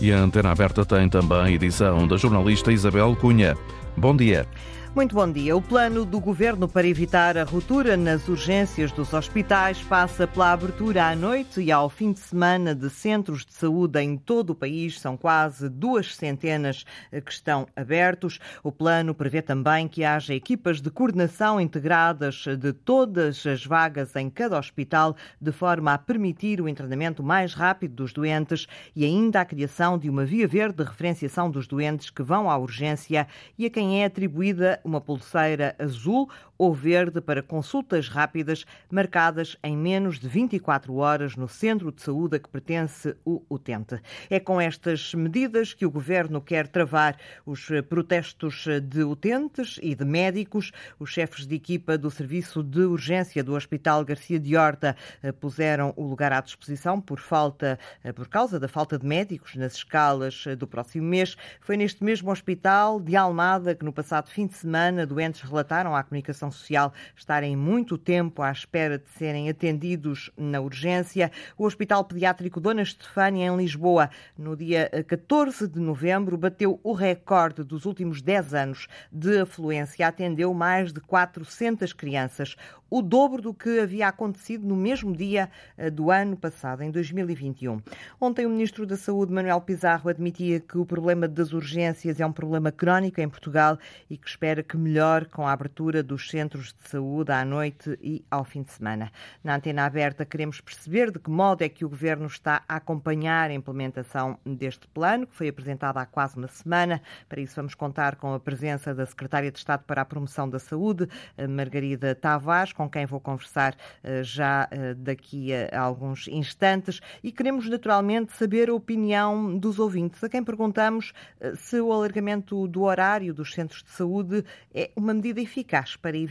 E a Antena Aberta tem também edição da jornalista Isabel Cunha. Bom dia. Muito bom dia. O plano do governo para evitar a ruptura nas urgências dos hospitais passa pela abertura à noite e ao fim de semana de centros de saúde em todo o país. São quase duas centenas que estão abertos. O plano prevê também que haja equipas de coordenação integradas de todas as vagas em cada hospital, de forma a permitir o internamento mais rápido dos doentes e ainda a criação de uma via verde de referenciação dos doentes que vão à urgência e a quem é atribuída uma pulseira azul ou verde para consultas rápidas marcadas em menos de 24 horas no centro de saúde a que pertence o utente. É com estas medidas que o governo quer travar os protestos de utentes e de médicos. Os chefes de equipa do Serviço de Urgência do Hospital Garcia de Horta eh, puseram o lugar à disposição por falta, eh, por causa da falta de médicos nas escalas eh, do próximo mês. Foi neste mesmo hospital de Almada que no passado fim de semana doentes relataram à comunicação Social estarem muito tempo à espera de serem atendidos na urgência. O Hospital Pediátrico Dona Estefânia, em Lisboa, no dia 14 de novembro, bateu o recorde dos últimos 10 anos de afluência. Atendeu mais de 400 crianças o dobro do que havia acontecido no mesmo dia eh, do ano passado, em 2021. Ontem, o Ministro da Saúde, Manuel Pizarro, admitia que o problema das urgências é um problema crónico em Portugal e que espera que melhore com a abertura dos centros de saúde à noite e ao fim de semana. Na antena aberta, queremos perceber de que modo é que o Governo está a acompanhar a implementação deste plano, que foi apresentado há quase uma semana. Para isso, vamos contar com a presença da Secretária de Estado para a Promoção da Saúde, Margarida Tavares com quem vou conversar uh, já uh, daqui a, alguns instantes. E queremos naturalmente saber a opinião dos ouvintes, a quem perguntamos se o alargamento do horário dos centros de saúde é uma medida eficaz para evitar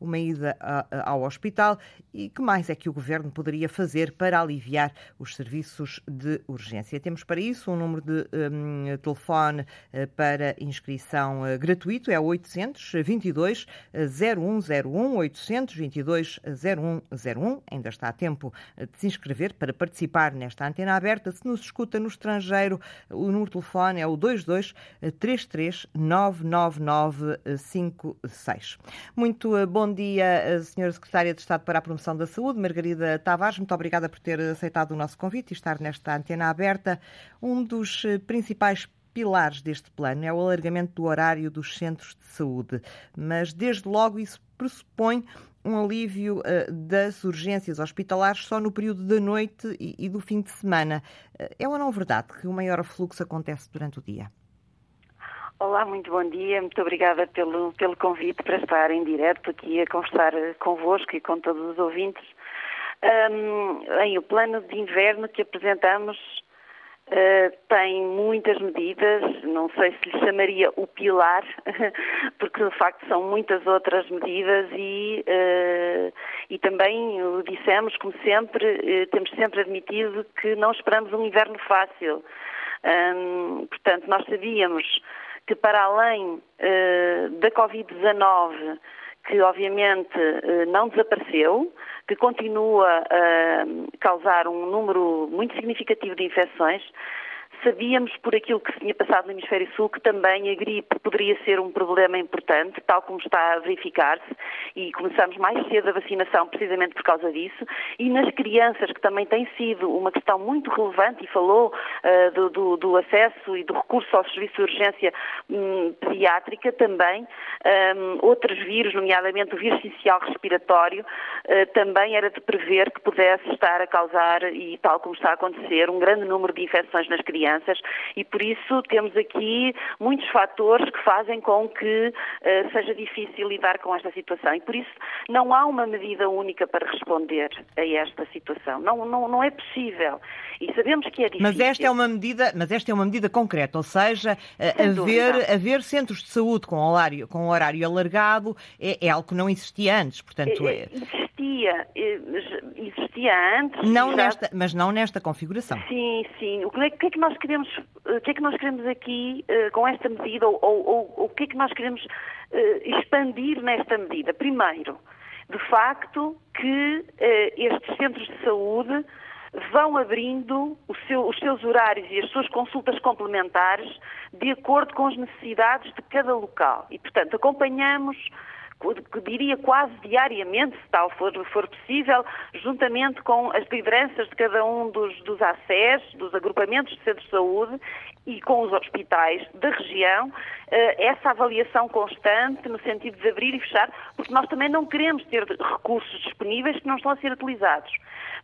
uma ida ao hospital e que mais é que o governo poderia fazer para aliviar os serviços de urgência. Temos para isso um número de um, telefone para inscrição gratuito, é 822 0101 800 22 0101. Ainda está a tempo de se inscrever para participar nesta antena aberta. Se nos escuta no estrangeiro, o número de telefone é o 22 33 99956. Muito eh, bom dia, eh, Sra. Secretária de Estado para a Promoção da Saúde, Margarida Tavares. Muito obrigada por ter aceitado o nosso convite e estar nesta antena aberta. Um dos eh, principais pilares deste plano é o alargamento do horário dos centros de saúde, mas desde logo isso pressupõe um alívio das urgências hospitalares só no período da noite e, do fim de semana. É ou não verdade que o maior fluxo acontece durante o dia? Olá, muito bom dia. Muito obrigada pelo, pelo convite para estar em direto aqui a conversar eh, convosco e com todos os ouvintes. Um, em o plano de inverno que apresentamos Uh, tem muitas medidas, não sei se lhe chamaria o pilar, porque de facto são muitas outras medidas e, uh, e também o dissemos, como sempre, uh, temos sempre admitido que não esperamos um inverno fácil. Um, portanto, nós sabíamos que para além da Covid-19, que obviamente não desapareceu, que continua a causar um número muito significativo de infecções, Sabíamos, por aquilo que se tinha passado no Hemisfério Sul, que também a gripe poderia ser um problema importante, tal como está a verificar-se, e começamos mais cedo a vacinação precisamente por causa disso. E nas crianças, que também tem sido uma questão muito relevante, e falou uh, do, do, do, acesso e do recurso ao serviço de urgência um, pediátrica também, um, outros vírus, nomeadamente o vírus social respiratório, uh, também era de prever que pudesse estar a causar, e tal como está a acontecer, um grande número de infecções nas crianças crianças e por isso temos aqui muitos fatores que fazem com que uh, seja difícil lidar com esta situação e por isso não há uma medida única para responder a esta situação. Não, não, não é possível. E sabemos que é difícil. Mas esta é uma medida, mas esta é uma medida concreta, ou seja, haver, haver centros de saúde com horário, com horário alargado é, é algo que não existia antes, portanto é, é existia, eh, existia antes. Não já... nesta, mas não nesta configuração. Sim, sim. O que é, que é que nós queremos, o que é que nós queremos aqui uh, com esta medida ou, ou, ou, o que é que nós queremos uh, expandir nesta medida? Primeiro, de facto, que estes centros de saúde vão abrindo seu, os seus horários e as suas consultas complementares de acordo com as necessidades de cada local. E, portanto, acompanhamos que diria quase diariamente, se tal for, for possível, juntamente com as lideranças de cada um dos, dos ACES, dos agrupamentos de centros de saúde e com os hospitais da região, eh, essa avaliação constante no sentido de abrir e fechar, porque nós também não queremos ter recursos disponíveis que não estão a ser utilizados.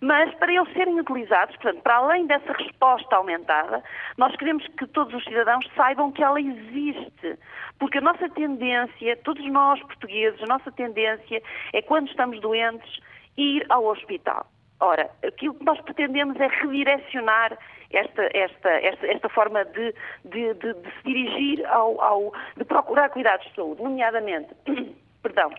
Mas para eles serem utilizados, portanto, para além dessa resposta aumentada, nós queremos que todos os cidadãos saibam que ela existe. Porque a nossa tendência, todos nós portugueses, a nossa tendência é quando estamos doentes ir ao hospital. Ora, aquilo que nós pretendemos é redirecionar esta, esta, esta, esta forma de, de, de, de se dirigir ao, ao, de procurar cuidados de saúde, nomeadamente, perdão,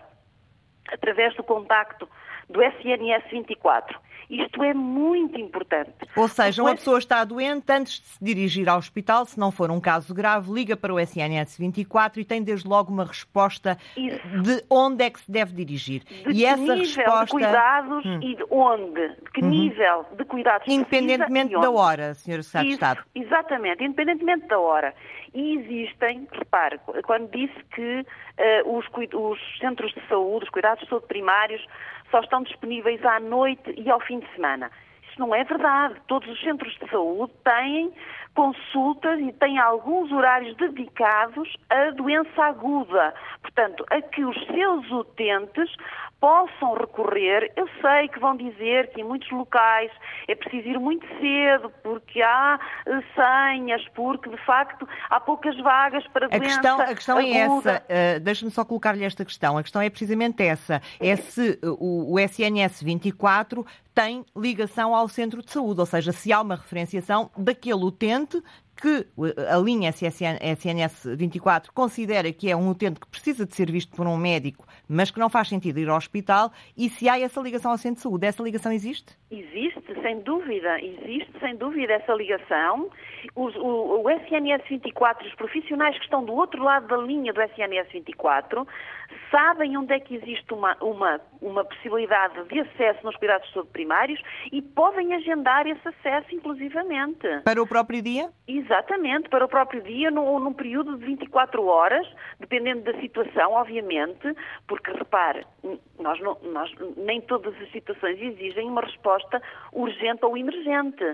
através do contacto do SNS 24. Isto é muito importante. Ou seja, uma pessoa está doente, antes de se dirigir ao hospital, se não for um caso grave, liga para o SNS 24 e tem desde logo uma resposta Isso. de onde é que se deve dirigir. De e essa nível resposta... de cuidados hum. e de onde, de que uhum. nível de cuidados Independentemente da hora, Sr. Secretário de Estado. Exatamente, independentemente da hora. E existem, repare, quando disse que uh, os, os centros de saúde, os cuidados de saúde primários, só estão disponíveis à noite e ao fim de semana. Isso não é verdade. Todos os centros de saúde têm consultas e têm alguns horários dedicados à doença aguda. Portanto, a que os seus utentes possam recorrer. Eu sei que vão dizer que em muitos locais é preciso ir muito cedo porque há eh, senhas, porque de facto há poucas vagas para a doença questão, A questão aguda. é essa, uh, deixe-me só colocar-lhe esta questão, a questão é precisamente essa, é se o, o SNS 24 tem ligação ao centro de saúde, ou seja, se há uma referenciação daquele utente que a linha SNS 24 considera que é um utente que precisa de ser visto por um médico, mas que não faz sentido ir ao hospital, e se há essa ligação ao centro de saúde, essa ligação existe? Existe, sem dúvida, existe sem dúvida essa ligação. Os, o, o SNS 24, os profissionais que estão do outro lado da linha do SNS 24, sabem onde é que existe uma, uma, uma possibilidade de acesso nos cuidados de saúde primários e podem agendar esse acesso, inclusivamente. Para o próprio dia? Exatamente, para o próprio dia, num, num período de 24 horas, dependendo da situação, obviamente, porque, repare, nós, não, nós nem todas as situações exigem uma resposta urgente ou emergente.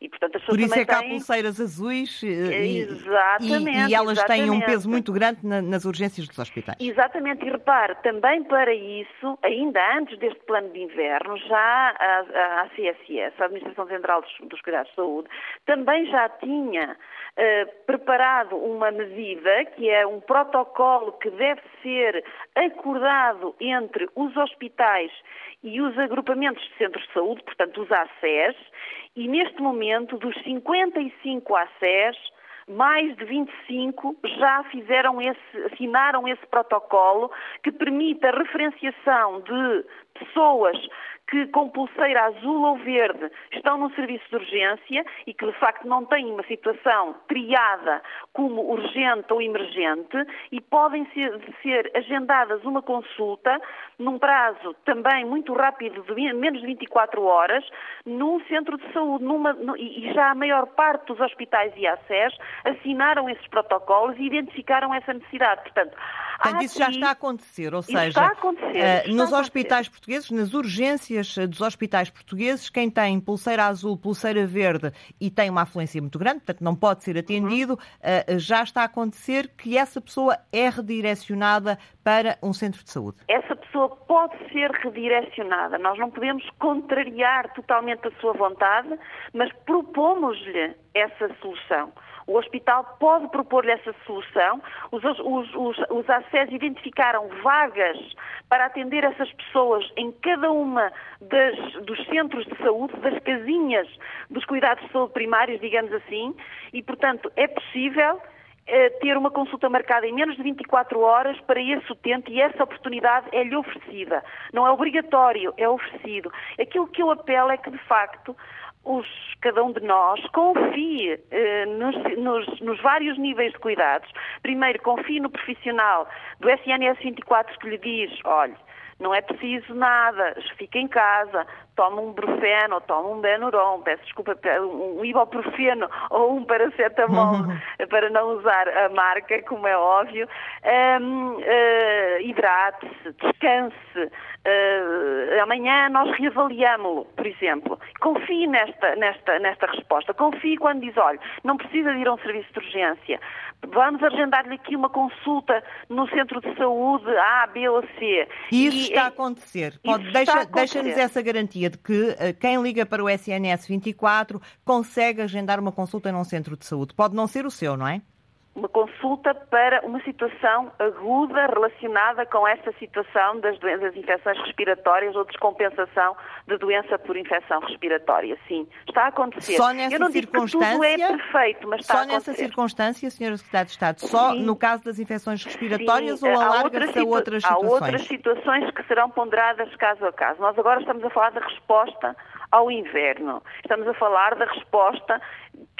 E, portanto, as pessoas Por isso é que há têm... pulseiras azuis eh, e, exatamente, e, e elas exatamente. têm um peso muito grande na, nas urgências dos hospitais. Exatamente, e repare, também para isso, ainda antes deste plano de inverno, já a, a, a CSS, a Administração Central dos, dos Cuidados de Saúde, também já tinha Uh, preparado uma medida que é um protocolo que deve ser acordado entre os hospitais e os agrupamentos de centros de saúde, portanto os ACES, e neste momento, dos 55 ACES, mais de 25 já fizeram esse, assinaram esse protocolo que permite a referenciação de pessoas que com pulseira azul ou verde estão num serviço de urgência e que de facto não têm uma situação triada como urgente ou emergente e podem ser, ser agendadas uma consulta num prazo também muito rápido, de menos de 24 horas, num centro de saúde. Numa, no, e já a maior parte dos hospitais e ACES assinaram esses protocolos e identificaram essa necessidade. Portanto, Portanto isso já está a acontecer, ou seja, a acontecer, uh, está nos hospitais portugueses, nas urgências dos hospitais portugueses, quem tem pulseira azul, pulseira verde e tem uma afluência muito grande, portanto não pode ser atendido, uhum. uh, já está a acontecer que essa pessoa é redirecionada para um centro de saúde. Essa pessoa pode ser redirecionada. Nós não podemos contrariar totalmente a sua vontade, mas propomos-lhe essa solução. O hospital pode propor-lhe essa solução. Os, os, os, os ACES identificaram vagas para atender essas pessoas em cada uma das, dos centros de saúde, das casinhas dos cuidados de saúde primários, digamos assim, e, portanto, é possível eh, ter uma consulta marcada em menos de 24 horas para esse utente e essa oportunidade é-lhe oferecida. Não é obrigatório, é oferecido. Aquilo que eu apelo é que, de facto, os, cada um de nós confie eh, nos, nos, nos, vários níveis de cuidados. Primeiro, confie no profissional do SNS 24 que lhe diz, olhe, não é preciso nada, fica em casa, toma um brufeno ou toma um Benuron, peço desculpa, um ibuprofeno ou um paracetamol, para não usar a marca, como é óbvio, um, uh, eh, hidrate-se, descanse, uh, amanhã nós reavaliámo-lo, por exemplo. Confie nesta, nesta, nesta resposta, confie quando diz, olha, não precisa de ir a um serviço de urgência, vamos agendar-lhe aqui uma consulta no centro de saúde A, B ou C. E isso e, está a acontecer. Pode, deixa, deixa-nos essa garantia de que uh, quem liga para o SNS 24 consegue agendar uma consulta num centro de saúde. Pode não ser o seu, não é? Uma consulta para uma situação aguda relacionada com esta situação das doenças, infecções respiratórias ou descompensação de doença por infecção respiratória. Sim, está a acontecer. Só nessa Eu não circunstância, digo que tudo é perfeito, mas está só a acontecer. Só nessa circunstância, Sra. Secretária de Estado, só Sim. no caso das infecções respiratórias Sim. ou alarga-se a outras situações? Há outras situações que serão ponderadas caso a caso. Nós agora estamos a falar da resposta ao inverno. Estamos a falar da resposta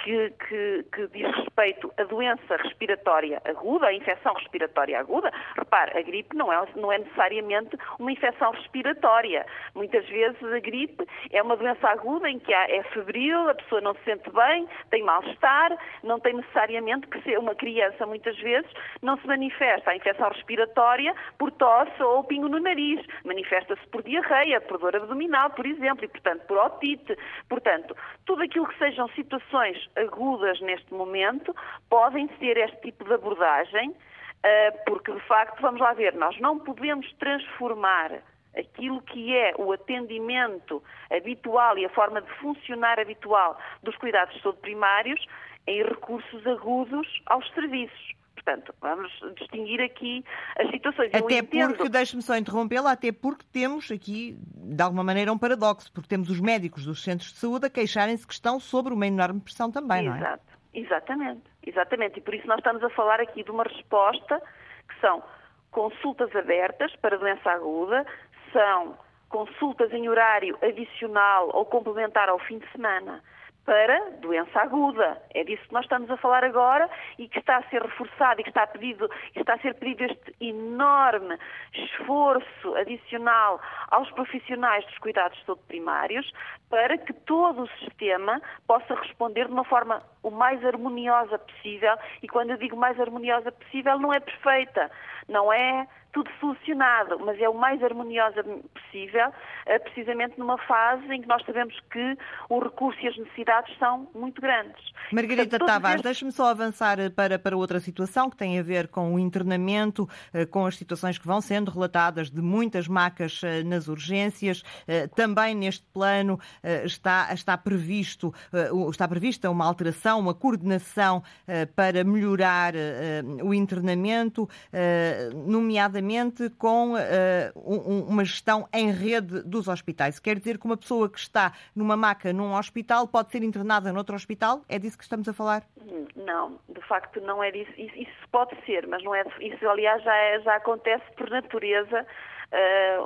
que, que, que, diz respeito à doença respiratória aguda, à infecção respiratória aguda. Repare, a gripe não é, não é necessariamente uma infecção respiratória. Muitas vezes a gripe é uma doença aguda em que há, é febril, a pessoa não se sente bem, tem mal-estar, não tem necessariamente que ser uma criança, muitas vezes, não se manifesta a infecção respiratória por tosse ou pingo no nariz. Manifesta-se por diarreia, por dor abdominal, por exemplo, e, portanto, por otite. Portanto, tudo aquilo que sejam situações agudas neste momento podem ser este tipo de abordagem, eh, porque de facto, vamos lá ver, nós não podemos transformar aquilo que é o atendimento habitual e a forma de funcionar habitual dos cuidados de saúde primários em recursos agudos aos serviços. Portanto, vamos distinguir aqui as situações. Até porque, deixe-me só interrompê-la, até porque temos aqui, de alguma maneira, um paradoxo, porque temos os médicos dos centros de saúde a queixarem-se que estão sobre uma enorme pressão também, Exato. não é? Exatamente, exatamente. E por isso nós estamos a falar aqui de uma resposta que são consultas abertas para doença aguda, são consultas em horário adicional ou complementar ao fim de semana para doença aguda. É disso que nós estamos a falar agora e que está a ser reforçado e que está a, pedido, está a ser pedido este enorme esforço adicional aos profissionais dos cuidados de saúde primários para que todo o sistema possa responder de uma forma o mais harmoniosa possível. E quando eu digo mais harmoniosa possível, não é perfeita, não é tudo solucionado, mas é o mais harmoniosa possível, eh, precisamente numa fase em que nós sabemos que o recurso e as necessidades são muito grandes. Margarida Portanto, Tavares, estes... deixe-me só avançar eh, para, para outra situação que tem a ver com o internamento, eh, com as situações que vão sendo relatadas de muitas macas nas urgências. Também neste plano está, está, previsto, está prevista uma alteração, uma coordenação para melhorar o internamento, nomeadamente com uma gestão em rede dos hospitais. Quer dizer que uma pessoa que está numa maca num hospital pode ser internada noutro hospital? É disso que estamos a falar? Não, de facto não é disso. Isso, pode ser, mas não é. Isso, aliás, já, é, já acontece por natureza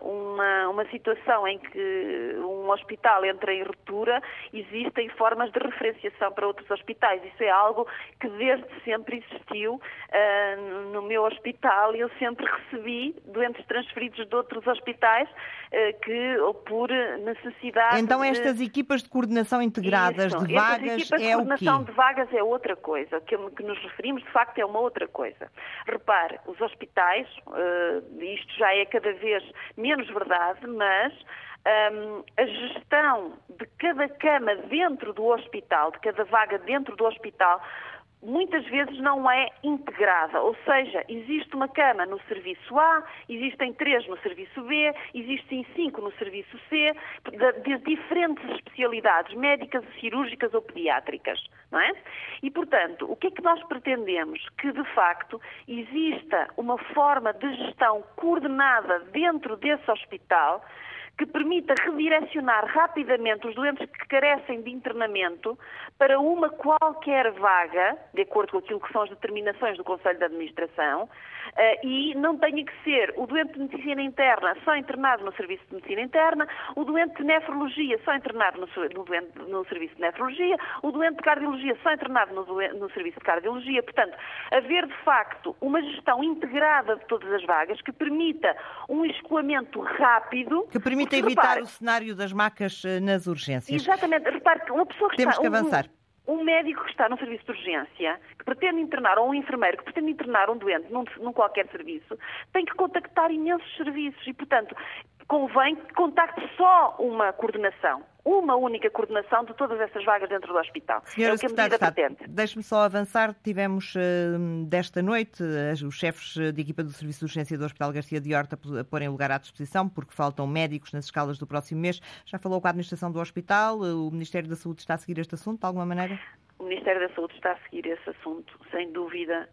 uma, uma situação em que um hospital entra em ruptura, existem formas de referenciação para outros hospitais. Isso é algo que desde sempre existiu uh, no meu hospital e eu sempre recebi doentes transferidos de outros hospitais uh, que, por necessidade. Então, estas de... equipas de coordenação integradas Isso. de vagas é o quê? de coordenação de vagas é outra coisa. Que, que nos referimos, de facto, é uma outra coisa. Repare, os hospitais, isto já é cada vez menos verdade, mas um, a gestão de cada cama dentro do hospital, de cada vaga dentro do hospital, muitas vezes não é integrada, ou seja, existe uma cama no serviço A, existem três no serviço B, existem cinco no serviço C, de, diferentes especialidades médicas, cirúrgicas ou pediátricas, não é? E, portanto, o que é que nós pretendemos? Que, de facto, exista uma forma de gestão coordenada dentro desse hospital que permita redirecionar rapidamente os doentes que carecem de internamento para uma qualquer vaga, de acordo com aquilo que são as determinações do Conselho de Administração, eh, e não tenha que ser o doente de medicina interna só internado no serviço de medicina interna, o doente de nefrologia só internado no, no, serviço de nefrologia, o doente de cardiologia só internado no, no serviço de cardiologia. Portanto, haver de facto uma gestão integrada de todas as vagas que permita um escoamento rápido. Que permita Tenta evitar repare, o cenário das macas eh, nas urgências. Exatamente. Repare que uma pessoa que Temos está... que avançar. Um, um, médico que está num serviço de urgência, que pretende internar, ou um enfermeiro que pretende internar um doente num, num qualquer serviço, tem que contactar imensos serviços e, portanto, convém que contacte só uma coordenação uma única coordenação de todas essas vagas dentro do hospital. Senhora é o que a medida pretende. Deixe-me só avançar. Tivemos uh, desta noite os chefes de equipa do Serviço de Urgência do Hospital Garcia de Horta a porem lugar à disposição, porque faltam médicos nas escalas do próximo mês. Já falou com a administração do hospital? O Ministério da Saúde está a seguir este assunto de alguma maneira? O Ministério da Saúde está a seguir esse assunto, sem dúvida.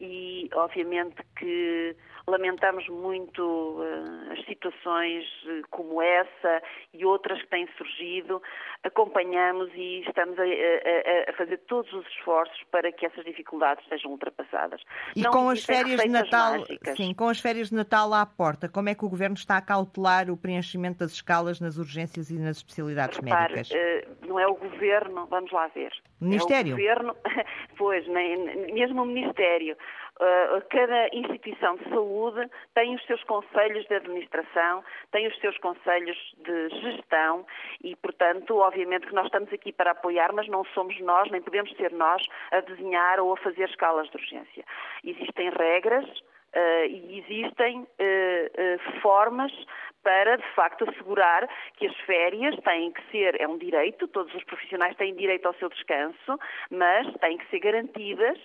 E, obviamente, que lamentamos muito uh, as situações uh, como essa e outras que têm surgido. Acompanhamos e estamos a, a, a, fazer todos os esforços para que essas dificuldades sejam ultrapassadas. E Não com as férias de Natal, mágicas. sim, com as férias de Natal à porta, como é que o governo está a cautelar o preenchimento das escalas nas urgências e nas especialidades Repare, médicas? Uh, não é o governo, vamos lá ver. Ministério? É o governo, pois, nem, mesmo o Ministério. Uh, cada instituição de saúde tem os seus conselhos de administração, tem os seus conselhos de gestão e, portanto, obviamente que nós estamos aqui para apoiar, mas não somos nós, nem podemos ser nós a desenhar ou a fazer escalas de urgência. Existem regras uh, e existem uh, formas para, de facto, assegurar que as férias têm que ser, é um direito, todos os profissionais têm direito ao seu descanso, mas têm que ser garantidas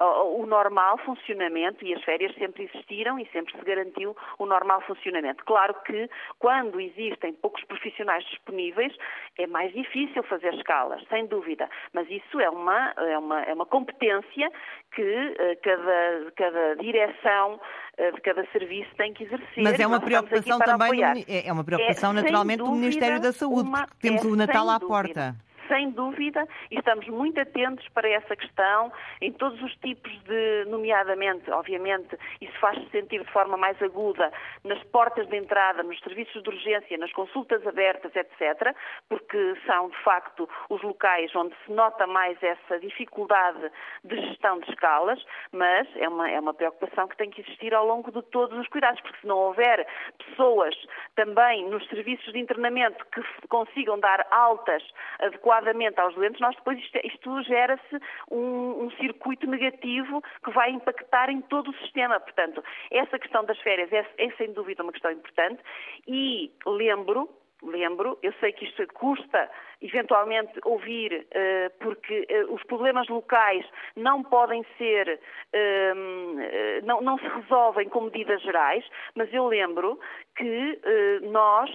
o, normal funcionamento e as férias sempre existiram e sempre se garantiu o normal funcionamento. Claro que quando existem poucos profissionais disponíveis é mais difícil fazer escalas, sem dúvida, mas isso é uma, é uma, é uma competência que uh, cada, cada direção uh, de cada serviço tem que exercer. Mas é uma preocupação também é, é uma preocupação, é, naturalmente, do Ministério da Saúde, uma, porque temos é, o Natal à dúvida. porta sem dúvida, e estamos muito atentos para essa questão, em todos os tipos de, nomeadamente, obviamente, isso faz-se sentir de forma mais aguda nas portas de entrada, nos serviços de urgência, nas consultas abertas, etc., porque são, de facto, os locais onde se nota mais essa dificuldade de gestão de escalas, mas é uma, é uma preocupação que tem que existir ao longo de todos os cuidados, porque se não houver pessoas também nos serviços de internamento que consigam dar altas adequadas aos doentes, nós depois isto, isto gera-se um, um, circuito negativo que vai impactar em todo o sistema. Portanto, essa questão das férias é, é sem dúvida uma questão importante e lembro lembro, eu sei que isto custa eventualmente ouvir, uh, porque uh, os problemas locais não podem ser, uh, não, não, se resolvem com medidas gerais, mas eu lembro que nós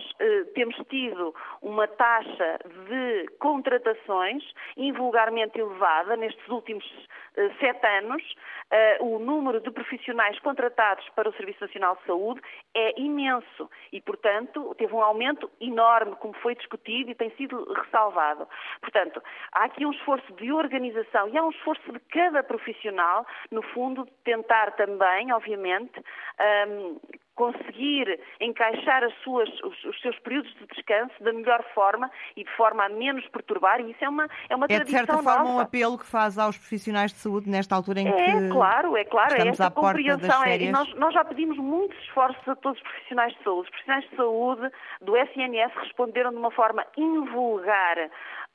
temos tido uma taxa de contratações invulgarmente elevada nestes últimos sete anos. o número de profissionais contratados para o Serviço Nacional de Saúde é imenso e, portanto, teve um aumento enorme, como foi discutido e tem sido salvado. Portanto, há aqui um esforço de organização e há um esforço de cada profissional, no fundo, de tentar também, obviamente, um, conseguir encaixar suas, os, os, seus períodos de descanso da melhor forma e de forma a menos perturbar, e isso é uma, é uma é, tradição de certa forma, um apelo que faz aos profissionais de saúde nesta altura em é, que É, claro, é claro, é essa compreensão. É, nós, nós já pedimos muitos esforços a todos os profissionais de saúde. Os profissionais de saúde do SNS responderam de uma forma invulgar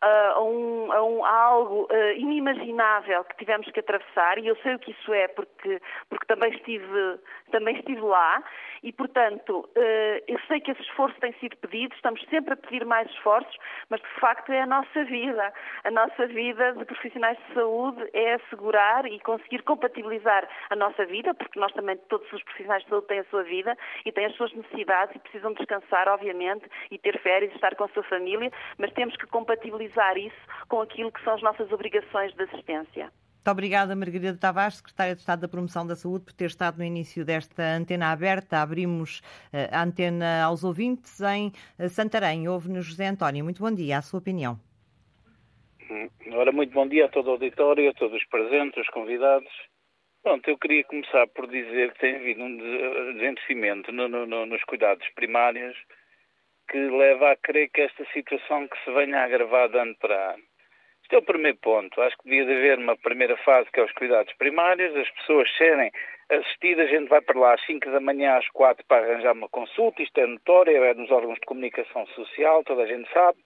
a, um, a, um, a algo uh, inimaginável que tivemos que atravessar, e eu sei o que isso é porque, porque também, estive, também estive lá, e portanto uh, eu sei que esse esforço tem sido pedido, estamos sempre a pedir mais esforços, mas de facto é a nossa vida. A nossa vida de profissionais de saúde é assegurar e conseguir compatibilizar a nossa vida, porque nós também, todos os profissionais de saúde têm a sua vida e têm as suas necessidades e precisam descansar, obviamente, e ter férias estar com a sua família, mas temos que compatibilizar isso com aquilo que são as nossas obrigações de assistência. Muito obrigada, Margarida Tavares, Secretária de Estado da Promoção da Saúde, por ter estado no início desta antena aberta. Abrimos eh, a antena aos ouvintes em eh, Santarém. Ouve-nos José António. Muito bom dia, a sua opinião. Hum, ora, muito bom dia a todo o auditório, a todos os presentes, os convidados. Pronto, eu queria começar por dizer que tem havido um desenvolvimento no, no, nos cuidados primários que leva a crer que esta situação que se venha a agravar de ano para ano. Este é o primeiro ponto. Acho que devia haver uma primeira fase que é os cuidados primários, as pessoas serem assistida, a gente vai para lá às 5 da manhã, às 4 para arranjar uma consulta, isto é notório, é nos órgãos de comunicação social, toda a gente sabe.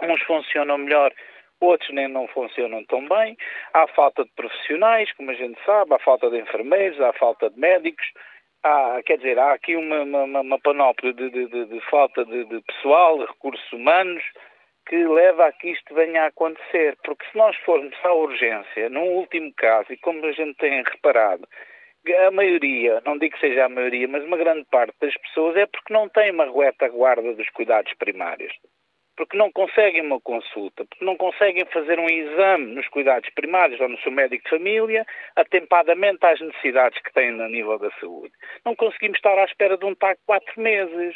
Uns funcionam melhor, outros nem não funcionam tão bem. Há falta de profissionais, como a gente sabe, há falta de enfermeiros, há falta de médicos. Há, quer dizer, há aqui uma, uma, uma panóplia de, de, de, de falta de, pessoal, de recursos humanos, que leva a que isto venha a acontecer. Porque se nós formos à urgência, num último caso, e como a gente tem reparado, a maioria, não digo que seja a maioria, mas uma grande parte das pessoas é porque não tem uma retaguarda dos cuidados primários. Porque não conseguem uma consulta, porque não conseguem fazer um exame nos cuidados primários ou no seu médico de família, atempadamente às necessidades que têm no nível da saúde. Não conseguimos estar à espera de um TAC quatro meses.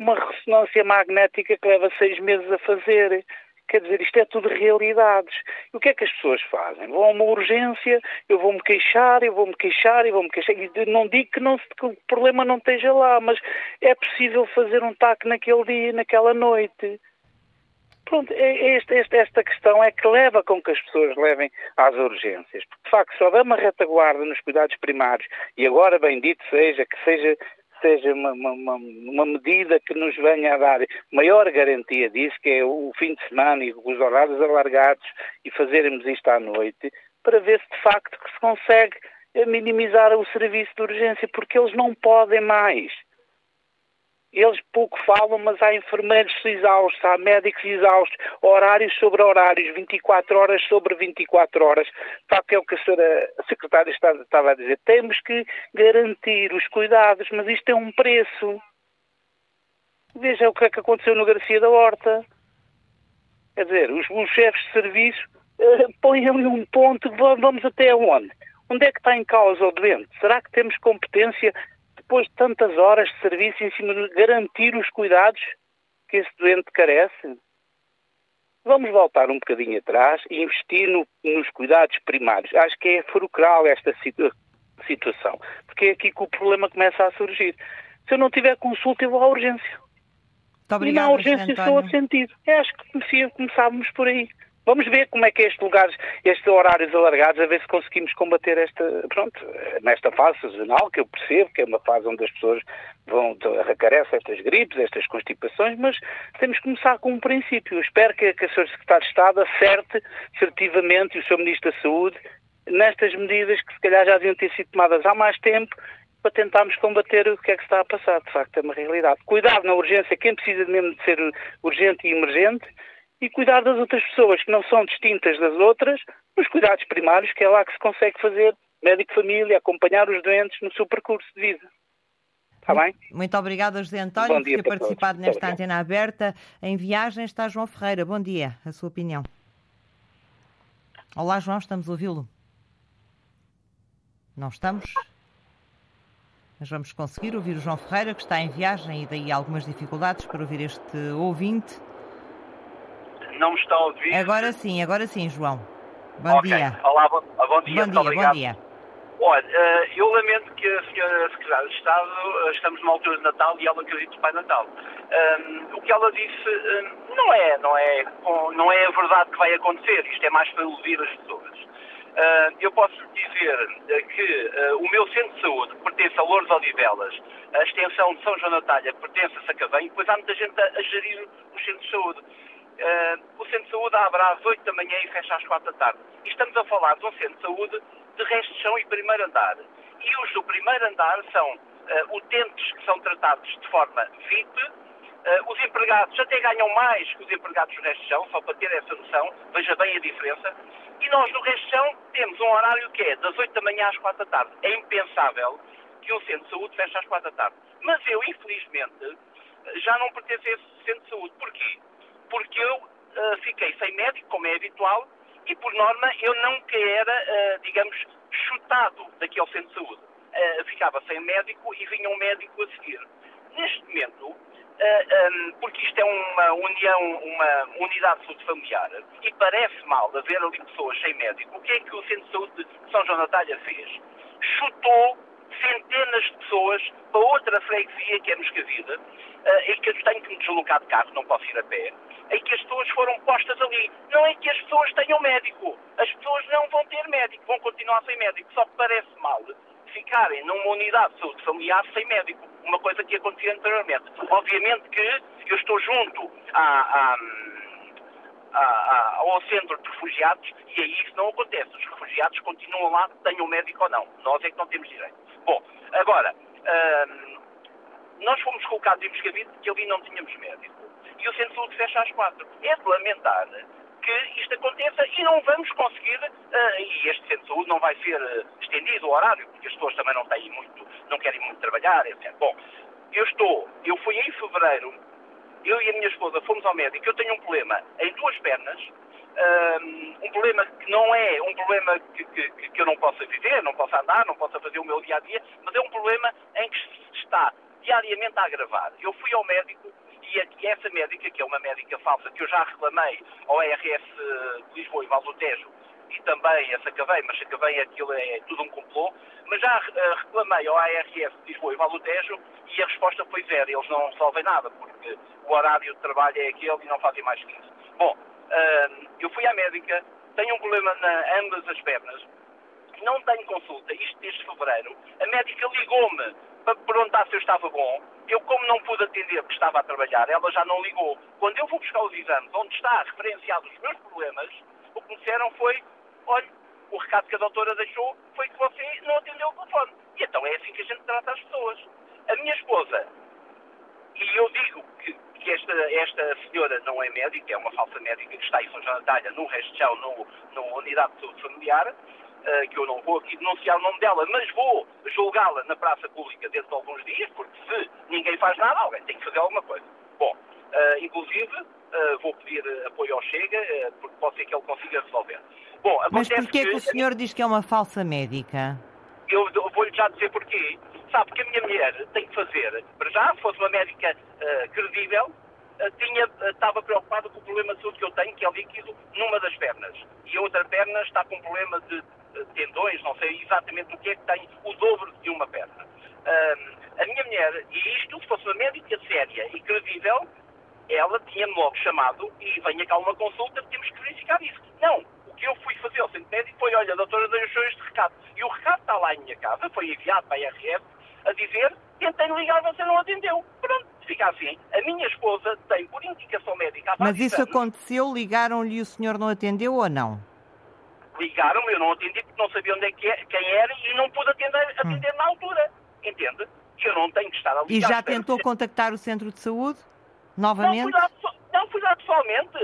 Uma ressonância magnética que leva seis meses a fazer. Quer dizer, isto é tudo realidades. E o que é que as pessoas fazem? Vão a uma urgência, eu vou-me queixar, eu vou-me queixar, eu vou-me queixar. E não digo que, não, que o problema não esteja lá, mas é possível fazer um taque naquele dia, naquela noite. Pronto, é, é esta, esta questão é que leva com que as pessoas levem às urgências. Porque, de facto, só dá uma retaguarda nos cuidados primários, e agora, bendito seja, que seja seja uma, uma, uma, medida que nos venha a dar maior garantia disso, que é o fim de semana e os horários alargados e fazermos isto à noite, para ver se de facto que se consegue minimizar o serviço de urgência, porque eles não podem mais. Eles pouco falam, mas há enfermeiros exaustos, há médicos exaustos, horários sobre horários, 24 horas sobre 24 horas. Sabe que é o que a senhora secretária estava a dizer? Temos que garantir os cuidados, mas isto é um preço. Veja o que é que aconteceu no Garcia da Horta. Quer dizer, os, os chefes de serviço uh, põem ali um ponto, vamos até onde? Onde é que está em causa o doente? Será que temos competência depois de tantas horas de serviço em cima de garantir os cuidados que esse doente carece? Vamos voltar um bocadinho atrás e investir no, nos cuidados primários. Acho que é fulcral esta situa situação, porque é aqui que o problema começa a surgir. Se eu não tiver consulta, eu vou à urgência. Muito e na urgência estou a sentir. Eu acho que começávamos por aí. Vamos ver como é que é estes lugares, estes horários alargados, a ver se conseguimos combater esta, pronto, nesta fase sazonal, que eu percebo que é uma fase onde as pessoas vão, recarecem estas gripes, estas constipações, mas temos que começar com um princípio. Eu espero que, que a Sra. Secretária de Estado acerte assertivamente e o Sr. Ministro da Saúde nestas medidas que se calhar já deviam ter sido tomadas há mais tempo para tentarmos combater o que é que está a passar. De facto, é uma realidade. Cuidado na urgência, quem precisa mesmo de ser urgente e emergente, e cuidar das outras pessoas que não são distintas das outras, nos cuidados primários, que é lá que se consegue fazer médico-família, acompanhar os doentes no seu percurso de vida. Está bem? Muito obrigada, José António, por ter participado todos. nesta antena aberta. Em viagem está João Ferreira. Bom dia, a sua opinião. Olá, João, estamos a ouvi-lo? Não estamos? Mas vamos conseguir ouvir o João Ferreira, que está em viagem e daí algumas dificuldades para ouvir este ouvinte não me está a ouvir. Agora sim, agora sim, João. Bom okay. dia. Olá, bom, bom dia. Bom dia, bom dia. Olha, eh, eu lamento que a senhora Secretária de Estado, eh, estamos numa altura de Natal e ela acredita no Pai Natal. Um, o que ela disse um, não, é, não, é, não é a verdade que vai acontecer, isto é mais para iludir as pessoas. Uh, eu posso dizer que uh, o meu centro de saúde pertence a Louros Odivelas, a extensão de São João Natália pertence a Sacavém, e depois há muita gente a, a gerir os centros de saúde. Uh, o centro de saúde abre às 8 da manhã e fecha às 4 da tarde. E estamos a falar de um centro de saúde de resto de chão e primeiro andar. E os do primeiro andar são uh, utentes que são tratados de forma VIP, uh, os empregados até ganham mais que os empregados do resto de chão, só para ter essa noção, veja bem a diferença. E nós no resto de chão temos um horário que é das 8 da manhã às 4 da tarde. É impensável que um centro de saúde feche às 4 da tarde. Mas eu, infelizmente, já não pertenço a esse centro de saúde. Porquê? Porque eu uh, fiquei sem médico, como é habitual, e por norma eu nunca era, uh, digamos, chutado daquele centro de saúde. Uh, ficava sem médico e vinha um médico a seguir. Neste momento, um, porque isto é uma união, uma unidade de saúde familiar, e parece mal haver ali pessoas sem médico, o que é que o Centro de Saúde de São João Natália fez? Chutou centenas de pessoas para outra freguesia, que é Moscavida, em que eu tenho que me deslocar de carro, não posso ir a pé, em que as pessoas foram postas ali. Não é que as pessoas tenham médico. As pessoas não vão ter médico, vão continuar sem médico. Só que parece mal ficarem numa unidade de saúde familiar sem médico, uma coisa que acontecia anteriormente. Obviamente que eu estou junto à, à, ao centro de refugiados e aí isso não acontece. Os refugiados continuam lá, tenham médico ou não. Nós é que não temos direito. Bom, agora, hum, nós fomos colocados em Moscavide que ali não tínhamos médico. E o centro de saúde fecha às quatro. É de lamentar que isto aconteça e não vamos conseguir, uh, e este centro de saúde não vai ser uh, estendido o horário, porque as pessoas também não têm muito, não querem muito trabalhar, etc. Bom, eu estou, eu fui em fevereiro, eu e a minha esposa fomos ao médico, eu tenho um problema em duas pernas, um, problema que não é um problema que, que, que eu não possa viver, não possa andar, não possa fazer o meu dia a dia, mas é um problema em que se está diariamente a agravar. Eu fui ao médico e essa médica, que é uma médica falsa, que eu já reclamei ao ERS de Lisboa e Valdotejo, e também a Sacavém, mas Sacavém aquilo é tudo um complô, mas já uh, reclamei ao ARS de Lisboa e Valdotejo e a resposta foi zero, eles não resolvem nada, porque o horário de trabalho é aquele e não fazem mais que isso. Bom, uh, eu fui à médica, tenho um problema na ambas as pernas, não tenho consulta, isto desde fevereiro, a médica ligou-me para perguntar se eu estava bom, eu, como não pude atender porque estava a trabalhar, ela já não ligou. Quando eu vou buscar os exames, onde está referenciado os meus problemas, o que me disseram foi, olha, o recado que a doutora deixou foi que você não atendeu o telefone. E então é assim que a gente trata as pessoas. A minha esposa, e eu digo que, esta, esta senhora não é médica, é uma falsa médica que está em São João da Talha, no Restão, no, no Unidade de Saúde Familiar, uh, que eu não vou aqui denunciar o nome dela, mas vou julgá-la na praça pública dentro de alguns dias, porque se ninguém faz nada, alguém tem que fazer alguma coisa. Bom, uh, inclusive uh, vou pedir apoio ao Chega, porque pode ser que ele consiga resolver. Bom, mas porquê que, que o senhor diz que é uma falsa médica? Eu vou-lhe já dizer porquê. Sabe que a minha mulher tem que fazer, para já, se fosse uma médica credível, tinha, estava preocupada com o problema de saúde que eu tenho, que é líquido, numa das pernas. E a outra perna está com um problema de tendões, não sei exatamente o que é que tem o dobro de uma perna. a minha mulher, e isto, se fosse uma médica séria e credível, ela tinha-me logo chamado e venha cá uma consulta, temos que verificar isso. Não, o que eu fui fazer ao centro médico foi, olha, doutora deixou este recado. E o recado está lá em minha casa, foi enviado para a IRS, a dizer, tentei ligar, você não atendeu. Pronto, fica assim. A minha esposa tem, por indicação médica... Mas isso anos, aconteceu, ligaram-lhe e o senhor não atendeu ou não? Ligaram-me, eu não atendi porque não sabia onde é que é, quem era e não pude atender, hum. atender hum. na altura. Entende? Eu não tenho que estar a ligar. E já tentou contactar o centro de saúde? Novamente? Não, fui lá, não, fui lá pessoalmente.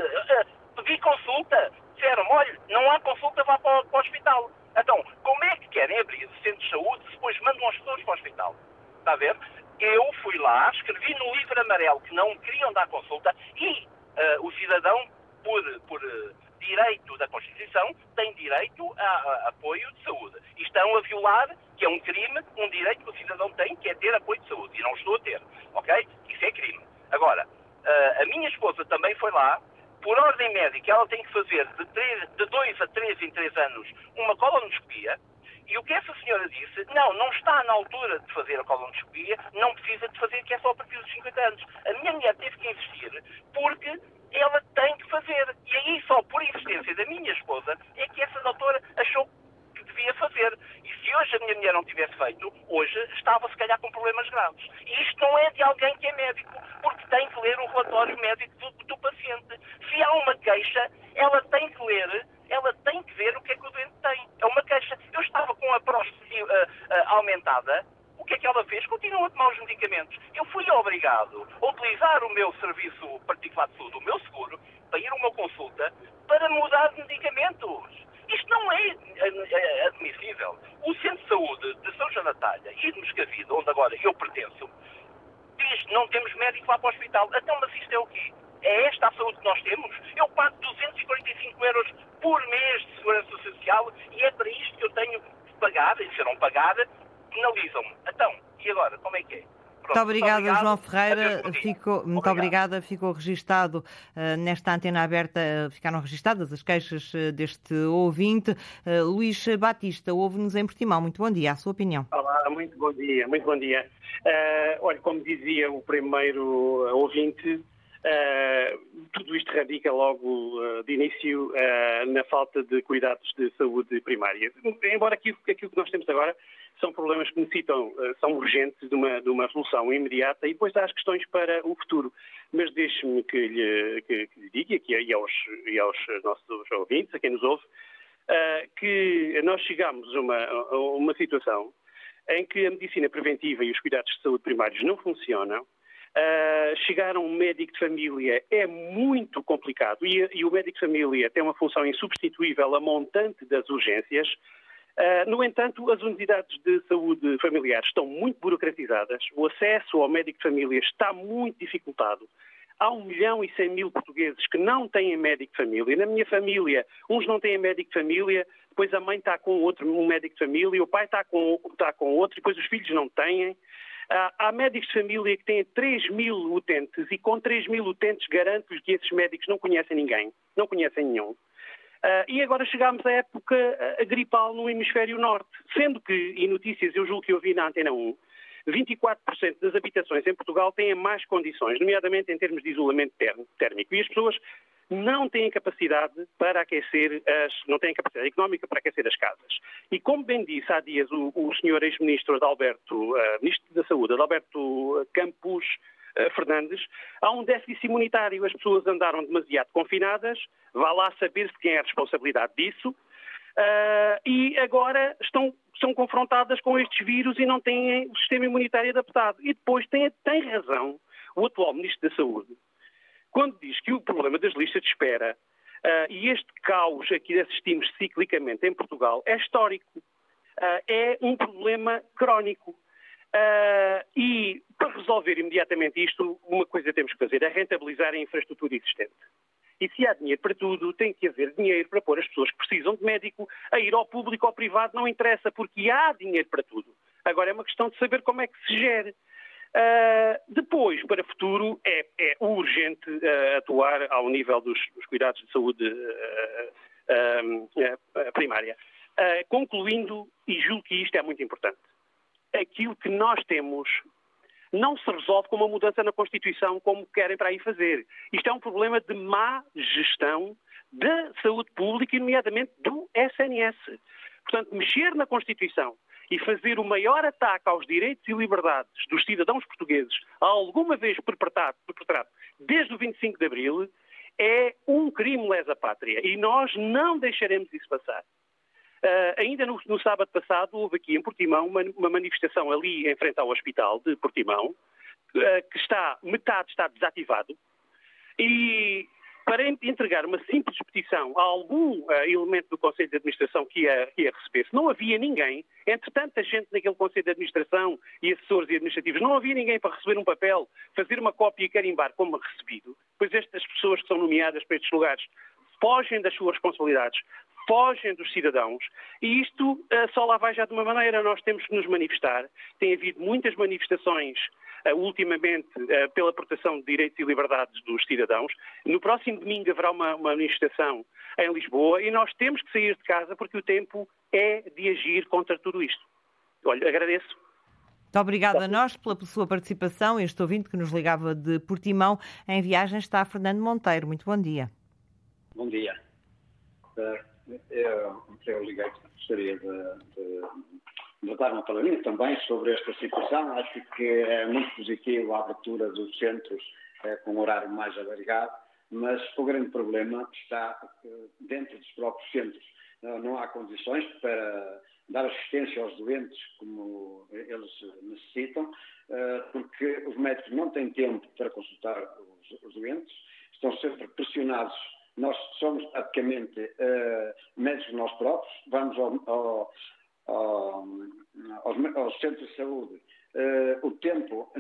Pedi consulta. Disseram, olha, não há consulta, vá para, para o hospital. Então, como é que querem abrir centro de saúde se depois mandam as pessoas para o hospital? Está a ver? Eu fui lá, escrevi no livro amarelo que não queriam dar consulta e uh, o cidadão, por, por uh, direito da Constituição, tem direito a, a, apoio de saúde. E estão a violar, que é um crime, um direito que o cidadão tem, que é ter apoio de saúde. E não estou a ter. Ok? Isso é crime. Agora, uh, a minha esposa também foi lá, por ordem médica, ela tem que fazer de, três, de dois a três em três anos uma colonoscopia. E o que essa senhora disse, não, não está na altura de fazer a colonoscopia, não precisa de fazer, que é só a partir dos 50 anos. A minha mulher teve que investir porque ela tem que fazer. E aí, só por insistência da minha esposa, é que essa doutora achou devia fazer. E se hoje a minha mulher não tivesse feito, hoje estava se calhar com problemas graves. E isto não é de alguém que é médico, porque tem que ler o relatório médico do, do paciente. Se há uma queixa, ela tem que ler, ela tem que ver o que é que o doente tem. É uma queixa. Eu estava com a próstata uh, uh, aumentada, o que é que ela fez? Continua a tomar os medicamentos. Eu fui obrigado a utilizar o meu serviço particular de saúde, o meu seguro, para ir a uma consulta, para mudar de medicamentos. Isto não é eh, eh, admissível. O Centro de Saúde de São João da Talha e de Moscavide, onde agora eu pertenço, diz não temos médico lá para o hospital. Então, mas isto é o quê? É esta a saúde que nós temos? Eu pago 245 euros por mês de segurança social e é para isto que eu tenho pagar, e se não pagar, penalizam-me. Então, e agora? Como é que é? Muito obrigada, João Ferreira. Ficou, muito obrigada. Ficou registado uh, nesta antena aberta, uh, ficaram registadas as queixas uh, deste ouvinte. Luís Batista, ouve-nos em Portimão. Muito bom dia, a sua opinião. Olá, muito bom dia, muito bom dia. olha, como dizia o primeiro ouvinte, tudo isto radica logo de início na falta de cuidados de saúde primária. Embora aquilo, aquilo, que nós temos agora são problemas que necessitam, são urgentes de uma, de uma solução imediata e depois há as questões para o futuro. Mas deixe-me que lhe, que, que lhe diga, aqui, e, aos, e aos nossos ouvintes, a quem nos ouve, que nós chegamos a uma, a uma situação em que a medicina preventiva e os cuidados de saúde primários não funcionam Uh, chegar a um médico de família é muito complicado e, e, o médico de família tem uma função insubstituível a montante das urgências. Uh, no entanto, as unidades de saúde familiar estão muito burocratizadas, o acesso ao médico de família está muito dificultado. Há um milhão e cem mil portugueses que não têm médico de família. Na minha família, uns não têm médico de família, depois a mãe está com outro, um médico de família, o pai está com, está com outro, depois os filhos não têm. Há médicos de família que têm 3 mil utentes e com 3 mil utentes garanto-lhes que esses médicos não conhecem ninguém, não conhecem nenhum. Uh, e agora chegamos à época uh, gripal no hemisfério norte, sendo que, e notícias eu julgo que eu vi na Antena 1, 24% das habitações em Portugal têm mais condições, nomeadamente em termos de isolamento térmico. E as pessoas não têm capacidade para aquecer as, não têm capacidade económica para aquecer as casas. E como bem disse há dias o, o senhor ex-ministro Adalberto, uh, ministro da Saúde, Adalberto Campos Fernandes, há um déficit imunitário. As pessoas andaram demasiado confinadas, vá lá saber-se quem é a responsabilidade disso. Uh, e agora estão, são confrontadas com estes vírus e não têm o sistema imunitário adaptado. E depois tem, tem razão o atual Ministro da Saúde, quando diz que o problema das listas de espera uh, e este caos a que assistimos ciclicamente em Portugal é histórico. Uh, é um problema crónico. Uh, e para resolver imediatamente isto, uma coisa temos que fazer é rentabilizar a infraestrutura existente. E se há dinheiro para tudo, tem que haver dinheiro para pôr as pessoas que precisam de médico a ir ao público ou ao privado, não interessa, porque há dinheiro para tudo. Agora é uma questão de saber como é que se gere. Uh, depois, para o futuro, é, é urgente uh, atuar ao nível dos, dos cuidados de saúde primária. concluindo, e julgo que isto é muito importante, aquilo que nós temos não se resolve com uma mudança na Constituição como querem para aí fazer. Isto é um problema de má gestão da saúde pública e, nomeadamente, do SNS. Portanto, mexer na Constituição e fazer o maior ataque aos direitos e liberdades dos cidadãos portugueses, alguma vez perpetrado, perpetrado desde o 25 de Abril, é um crime lesa pátria e nós não deixaremos isso passar. Uh, ainda no, no, sábado passado houve aqui em Portimão uma, uma, manifestação ali em frente ao hospital de Portimão, uh, que está, metade está desativado, e para entregar uma simples petição a algum uh, elemento do Conselho de Administração que ia, ia receber, se não havia ninguém, entre tanta gente naquele Conselho de Administração e assessores e administrativos, não havia ninguém para receber um papel, fazer uma cópia e carimbar como recebido, pois estas pessoas que são nomeadas para estes lugares fogem das suas responsabilidades, fogem dos cidadãos e isto uh, só lá vai já de uma maneira. Nós temos que nos manifestar. Tem havido muitas manifestações uh, ultimamente uh, pela proteção de direitos e liberdades dos cidadãos. No próximo domingo haverá uma, uma manifestação em Lisboa e nós temos que sair de casa porque o tempo é de agir contra tudo isto. Olha, agradeço. Muito obrigada a nós pela sua participação. Este ouvinte que nos ligava de Portimão em viagem está Fernando Monteiro. Muito bom dia. Bom dia. Eu, eu liguei, gostaria de, dar uma palavrinha também sobre esta situação. Acho que é muito positivo a abertura dos centros é, com horário mais alargado, mas o grande problema está eh, dentro dos próprios centros. Não há condições para dar assistência aos doentes como eles necessitam, eh, porque os médicos não têm tempo para consultar os doentes, estão sempre pressionados nós somos praticamente uh, médicos nós próprios, vamos ao, ao, ao, aos, centros de saúde. Uh, o tempo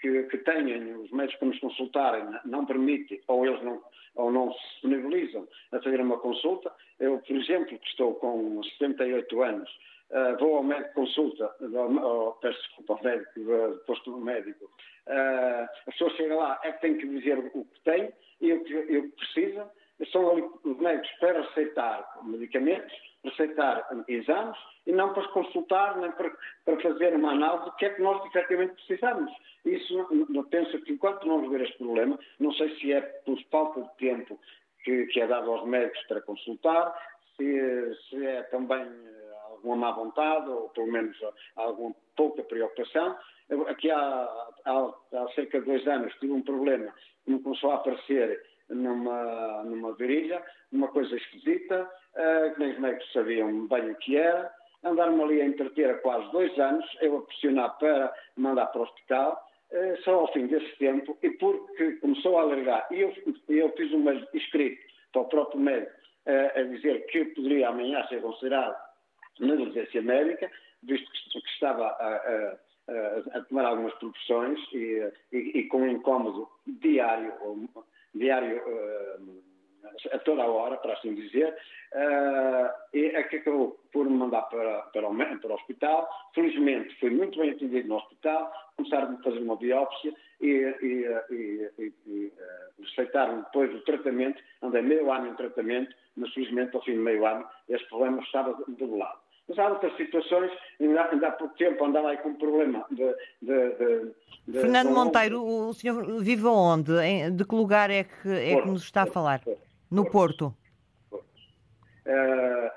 que, que têm os médicos para nos consultarem não permite, ou eles não, ou não se disponibilizam a fazer uma consulta. Eu, por exemplo, que estou com 78 anos, Uh, vou ao médico consulta, peço desculpa ao médico, uh, posto médico, uh, a pessoa chega lá, é que tem que dizer o que tem e o que, e o que precisa, são os médicos para receitar medicamentos, receitar exames e não para consultar, nem para, para fazer uma análise do que é que nós efetivamente precisamos. Isso, eu penso que enquanto não resolver este problema, não sei se é por falta de tempo que, que é dado aos médicos para consultar, se, se é também eh, alguma má vontade ou pelo menos alguma pouca preocupação. Aqui há, há, há cerca de dois anos tive um problema que me começou a aparecer numa, numa virilha, uma coisa esquisita, uh, que nem os médicos sabiam bem o que era. Andaram-me ali a entreter há quase dois anos, eu a pressionar para mandar para o hospital, uh, só ao fim desse tempo, e porque começou a alargar, e eu, eu fiz um escrito para o próprio médico uh, a dizer que poderia amanhã ser considerado negligência médica, visto que, que estava a, a a tomar algumas proporções e, e, e, com um incómodo diário diário uh, a toda a hora, para assim dizer, uh, e é que acabou por me mandar para, para, o, para o hospital. Felizmente fui muito bem atendido no hospital, começaram a fazer uma biópsia e, e, e, e uh, receitaram depois o tratamento. Andei meio ano em tratamento, mas felizmente ao fim de meio ano este problema estava debelado. Mas há outras situações, ainda, ainda há pouco tempo andava aí com um problema de. de, de, de Fernando Monteiro, o senhor vive onde? De que lugar é que, é Porto, que nos está a falar? Porto, no Porto. Porto. Uh,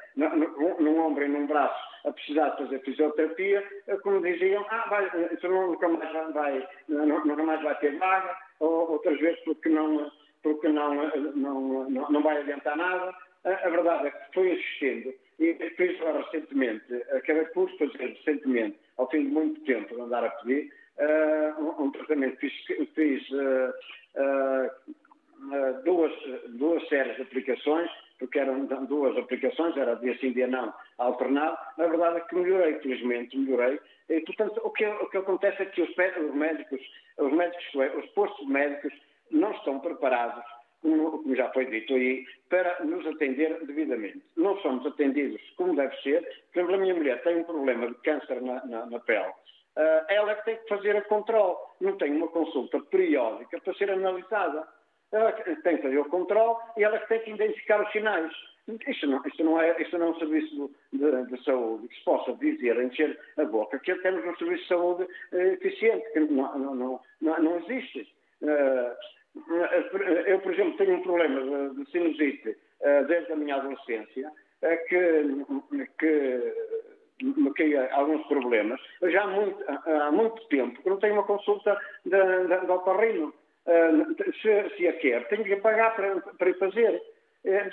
num ombro e num braço a precisar de fazer fisioterapia, eh, como diziam, ah, vai, isso nunca mais vai, nunca mais vai ter vaga, ou outras vezes porque não, porque não, não, não, não vai adiantar nada. A, a verdade é que foi assistindo e fiz recentemente, acabei por fazer recentemente, ao fim de muito tempo de andar a pedir, uh, um, tratamento. Fiz, fiz uh, duas, duas séries de aplicações, porque eram duas aplicações, era dia sim, dia não, alternado. Na verdade é que melhorei, felizmente, melhorei. E, portanto, o que, o que acontece é que os médicos, os médicos, os postos médicos não estão preparados como já foi dito aí, para nos atender devidamente. Não somos atendidos como deve ser. Por exemplo, a minha mulher tem um problema de câncer na, na, na pele. Uh, ela é que tem que fazer a controle. Não tem uma consulta periódica para ser analisada. Ela tem que fazer o controle e ela é que tem que identificar os sinais. Isto não, isto não, é, isto não é um serviço de, de, saúde que se possa dizer, encher a boca, que temos um serviço de saúde uh, eficiente, que não, não, não, não existe. Uh, eu, por exemplo, tenho um problema de sinusite eh, desde a minha adolescência, eh, que, que me cria alguns problemas. Já há muito, há muito tempo que não tenho uma consulta de, de, de. Eh, se, se a quer, tenho que pagar para, para ir fazer.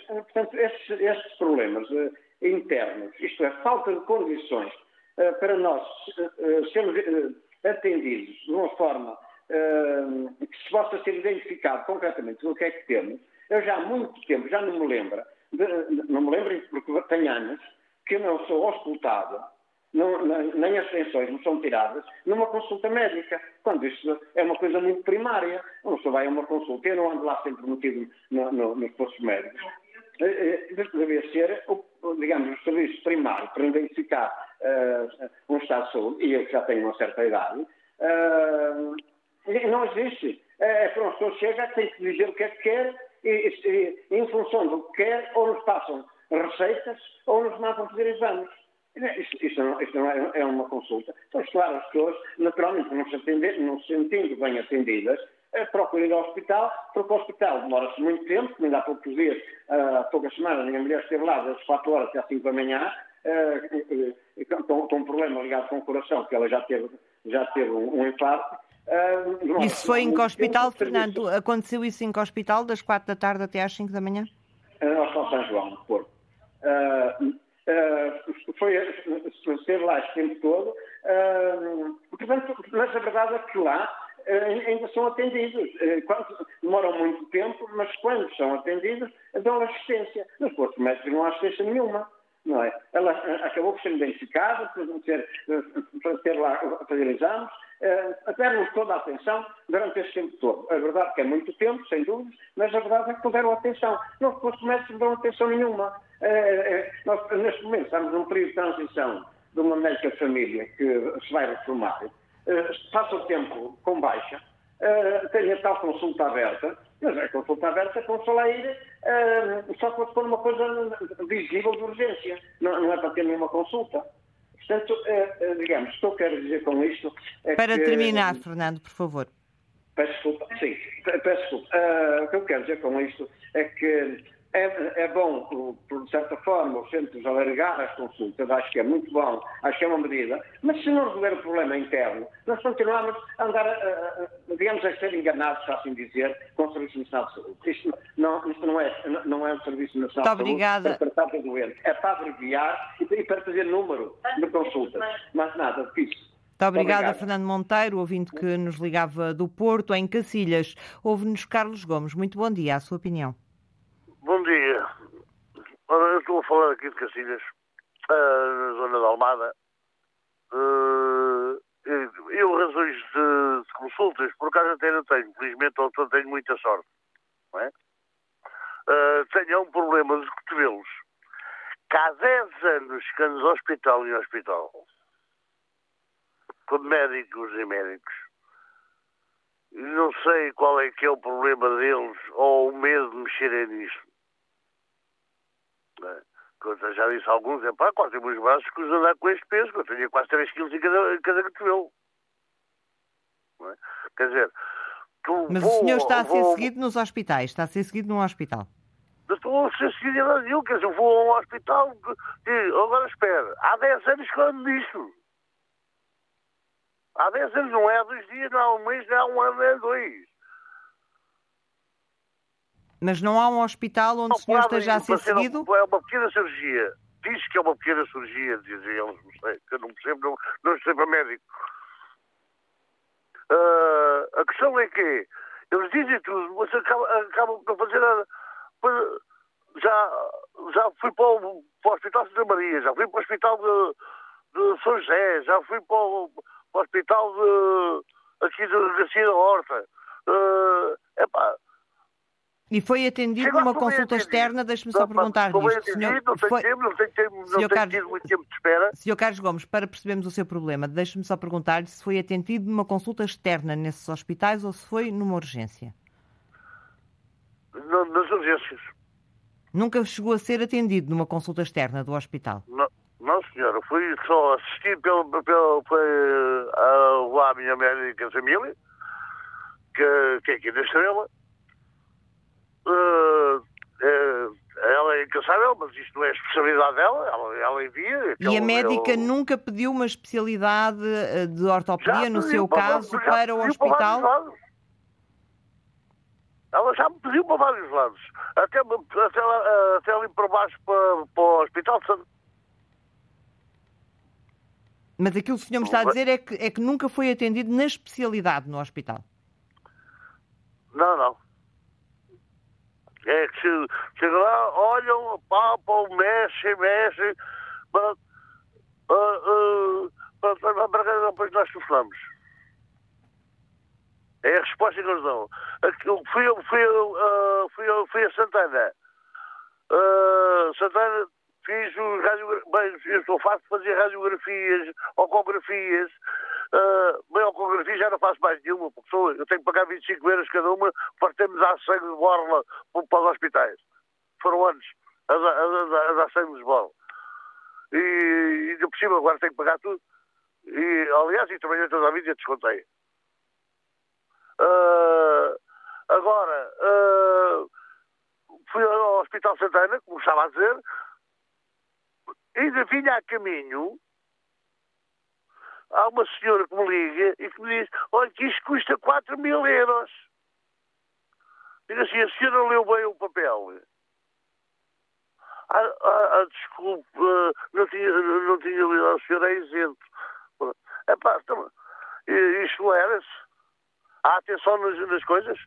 Portanto, esses, esses problemas internos, isto é, falta de condições para nós sermos atendidos de uma forma que se possa ser identificado concretamente o que é que temos, eu já há muito tempo, já não me lembro, de, não me lembro porque tenho anos, que eu não sou auscultado, nem as tensões me são tiradas numa consulta médica, quando isso é uma coisa muito primária. Não só vai a uma consulta, eu não ando lá sempre metido no, no, nos postos médicos. Eh, eh, devia ser, digamos, o serviço primário para identificar uh, um estado de saúde, e eu que já tenho uma certa idade, uh, não existe. É, pronto, a pessoa chega, tem que dizer o que é que quer e, e, em função do que quer, ou nos passam receitas ou nos mandam fazer exames. Isto, isto, não, isto não é, é, uma consulta. Então, claro, as pessoas, naturalmente, não se, atender, não se sentindo bem atendidas, é, procuram ir ao hospital, porque o hospital demora-se muito tempo, ainda há poucos dias, há poucas semanas, a mulher esteve lá das 4 horas até às 5 da manhã, com, com, um problema ligado com o coração, que ela já teve, já teve um, um infarto, Uh, isso foi em que hospital, Fernando? Aconteceu isso em que hospital, das 4 da tarde até às 5 da manhã? Uh, Hospital São João, no Porto. Uh, uh, foi, esteve lá esse tempo todo. Uh, portanto, mas a verdade é que lá ainda são atendidos. Quando, demoram muito tempo, mas quando são atendidos, dão assistência. Nos postos médicos não há assistência nenhuma. Não é? Ela acabou por ser identificada, por ter, por ter lá fazer exames, uh, deram toda a atenção durante este tempo todo. A verdade é que é muito tempo, sem dúvida, mas a verdade é que deram atenção. Não os médicos não dão atenção nenhuma. Uh, nós, neste momento, estamos num período de transição de uma médica família que se vai reformar, passa o tempo com baixa, tem a tal consulta aberta, Mas a consulta aberta consola ir uh, só se for uma coisa visível de urgência. Não, não é para ter nenhuma consulta. Portanto, uh, uh, digamos, o que eu quero dizer com isto é Para que... terminar, Fernando, por favor. Peço desculpa, sim, peço desculpa. o que eu quero dizer com isto é que é, é, bom, por certa forma, os centros alargar as consultas, acho que é muito bom, acho que é uma medida, mas se não resolver o problema interno, nós continuamos a andar, a, a, digamos, a ser enganados, se assim dizer, com o Serviço Nacional de Saúde. Isto não, isto não, é, não é um Serviço Nacional muito de Saúde para tratar do doente, é para abreviar e, e para fazer número de consultas, mas nada disso. Muito obrigada, Obrigado. Fernando Monteiro, ouvinte que nos ligava do Porto, em Cacilhas. Ouve-nos Carlos Gomes. Muito bom dia, a sua opinião. Bom dia. Ora, eu estou a falar aqui de Cacilhas, uh, na zona da Almada. Uh, eu, razões de, de, consultas, por acaso até não tenho, felizmente eu tenho muita sorte. Não é? Tenho um problema de cotovelos. Que há 10 anos que ando de hospital em hospital, com médicos e médicos. Não sei qual é que é o problema deles ou o medo de mexerem nisso. Né? Eu já disse a alguns, é pá, quase meus braços que os andar com este peso, que eu tenho quase 3 quilos em cada, em cada cotovelo. É? Quer dizer, tu, Mas vou, o senhor está a ser seguido nos hospitais, está a ser seguido num hospital. Estou a ser seguido em Brasil, quer dizer, eu vou a um hospital e agora espera, há 10 anos que eu ando nisto. Há 10 anos, não é há dois dias, não há um mês, não há um ano, não é dois. Mas não há um hospital onde não, o senhor esteja a ser seguido? É uma pequena cirurgia. Diz que é uma pequena cirurgia, dizem eles, não sei, eu não percebo, não, não estou para médico. Uh, a questão é que eles dizem tudo, mas acabam, acabam por fazer nada. Já, já fui para o, para o Hospital Santa Maria, já fui para o Hospital de, de São José, já fui para o, para o Hospital de, aqui de Garcia da Horta. Uh, epá, e foi atendido numa consulta externa, deixe-me só perguntar Foi atendido, não tenho tempo, não tenho, tempo, não tenho tido muito tempo de espera. Senhor Carlos Gomes, para percebermos o seu problema, deixe-me só perguntar se foi atendido numa consulta externa nesses hospitais ou se foi numa urgência. No, nas urgências. Nunca chegou a ser atendido numa consulta externa do hospital? Não, não senhora, fui só assistir pelo, pelo, foi, uh, lá a minha médica família, que, que é aqui da Estrela, Uh, uh, ela é incansável, mas isto não é a especialidade dela, ela, ela envia. E a médica nunca pediu uma especialidade eh, de ortopedia, no seu para, caso, para o hospital? Para ela já me pediu para vários lados. Até, até, até ali para baixo, para, para o Hospital de. Mas aquilo que o senhor me está a dizer é que, é que nunca foi atendido na especialidade no hospital. Não, não. É que chega lá, olham, papam, mexem, mexem, para, uh, para, para, depois nós sofremos. É a resposta que eles dão. Fui, fui, uh, fui, fui a Santana. Uh, Santana fiz o radio... Bem, eu farto de fazer radiografias, ocografias, Bem, ecografia já não faço mais nenhuma, porque sou, eu tenho que pagar 25 euros cada uma para termos dar sangue de borla para os hospitais. Foram anos a, a, a, a sangue de borla. E, e por cima agora tenho que pagar tudo. E, aliás, e trabalhei toda a vida e descontei. Uh, agora, uh, fui ao Hospital Santana, como estava a dizer, ainda vinha a caminho há uma senhora que me liga e que me diz: olha, que isto custa 4 mil euros. Digo assim: a senhora leu bem o papel. Ah, ah, ah desculpe, ah, não tinha, não tinha lido, a senhora é isento. Epá, então, isto não era-se. Há atenção nas, nas coisas.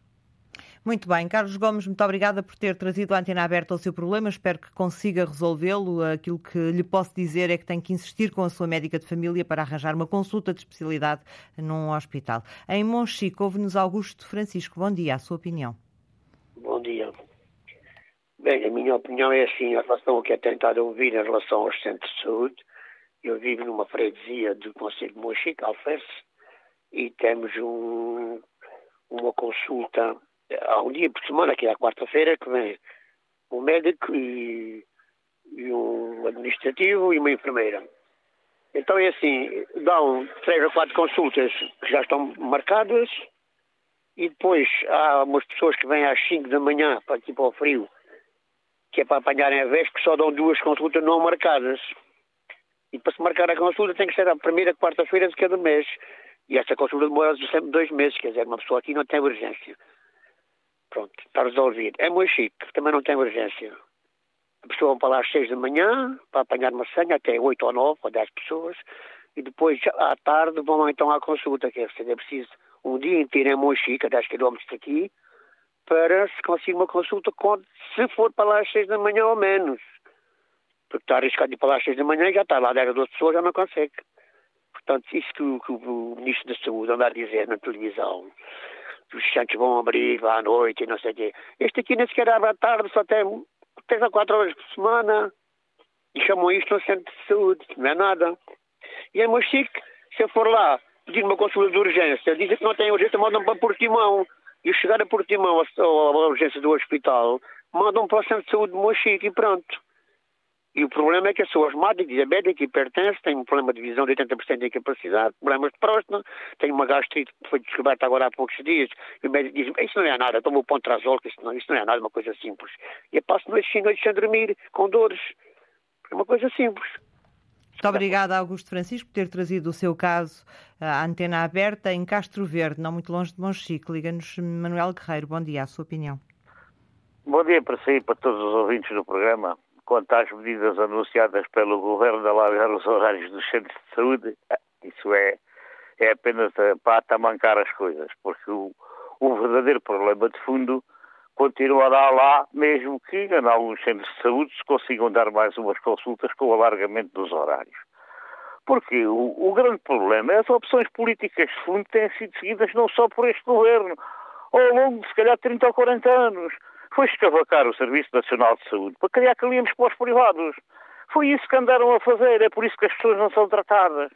Muito bem. Carlos Gomes, muito obrigada por ter trazido a antena aberta ao seu problema. Espero que consiga resolvê-lo. Aquilo que lhe posso dizer é que tem que insistir com a sua médica de família para arranjar uma consulta de especialidade num hospital. Em Monchique, ouve-nos Augusto Francisco. Bom dia, a sua opinião. Bom dia. Bem, a minha opinião é assim, em relação ao que é tentado ouvir em relação aos centros de saúde. Eu vivo numa freguesia do Conselho de Monchique, Alferce, e temos um, uma consulta há um dia por semana, que é a quarta-feira, que vem um médico e, e um administrativo e uma enfermeira. Então é assim, dão três ou quatro consultas que já estão marcadas e depois há umas pessoas que vêm às 5 da manhã para aqui para o frio, que é para apanharem a vez, que só dão duas consultas não marcadas. E para se marcar a consulta tem que ser a primeira quarta-feira de cada mês. E essa consulta demora sempre dois meses, quer dizer, uma pessoa aqui não tem urgência. Pronto, está resolvido. É muito chique, também não tem urgência. A pessoa vai para lá às seis da manhã, para apanhar uma senha, até oito ou nove, ou dez pessoas, e depois, à tarde, vão então à consulta, que é, é preciso um dia inteiro em Monchique, a 10 km daqui, para se conseguir uma consulta, se for para lá às seis da manhã ou menos. Porque está arriscado ir para lá às seis da manhã e já está lá 10 ou 12 pessoas, já não consegue. Portanto, isso que, que o Ministro da Saúde anda a dizer na televisão, que os centros vão abrir à noite e não sei o quê. Este aqui nem sequer abre à tarde, só tem três ou quatro horas por semana. E chamam isto um centro de saúde, não é nada. E é muito chique, se eu for lá pedir uma consulta de urgência, dizem que não tem urgência, mandam para Portimão. E chegar a Portimão, a, urgência do hospital, mandam para o centro de saúde de Mochique e pronto. E o problema é que as pessoas asmáticas, diabéticas, hipertensas, têm um problema de visão de 80% de incapacidade, problemas de próstata, têm uma gastrite que foi descoberta agora há poucos dias, e o médico diz, isso não é nada, toma o pontrazol, que isso não, isso não é nada, é uma coisa simples. E eu passo noites e noites sem dormir, com dores. É uma coisa simples. Muito obrigada, Augusto Francisco, por ter trazido o seu caso à antena aberta em Castro Verde, não muito longe de Monchique. Liga-nos Manuel Guerreiro. Bom dia, a sua opinião. Bom dia para si e para todos os ouvintes do programa quanto às medidas anunciadas pelo Governo de alargar os horários dos centros de saúde, ah, isso é, é apenas para atamancar as coisas, porque o, o verdadeiro problema de fundo continuará lá, mesmo que em alguns centros de saúde se consigam dar mais umas consultas com o alargamento dos horários. Porque o, o grande problema é as opções políticas de fundo têm sido seguidas não só por este governo, ao longo de se calhar 30 ou 40 anos foi escavacar o Serviço Nacional de Saúde para criar clientes para os privados. Foi isso que andaram a fazer, é por isso que as pessoas não são tratadas.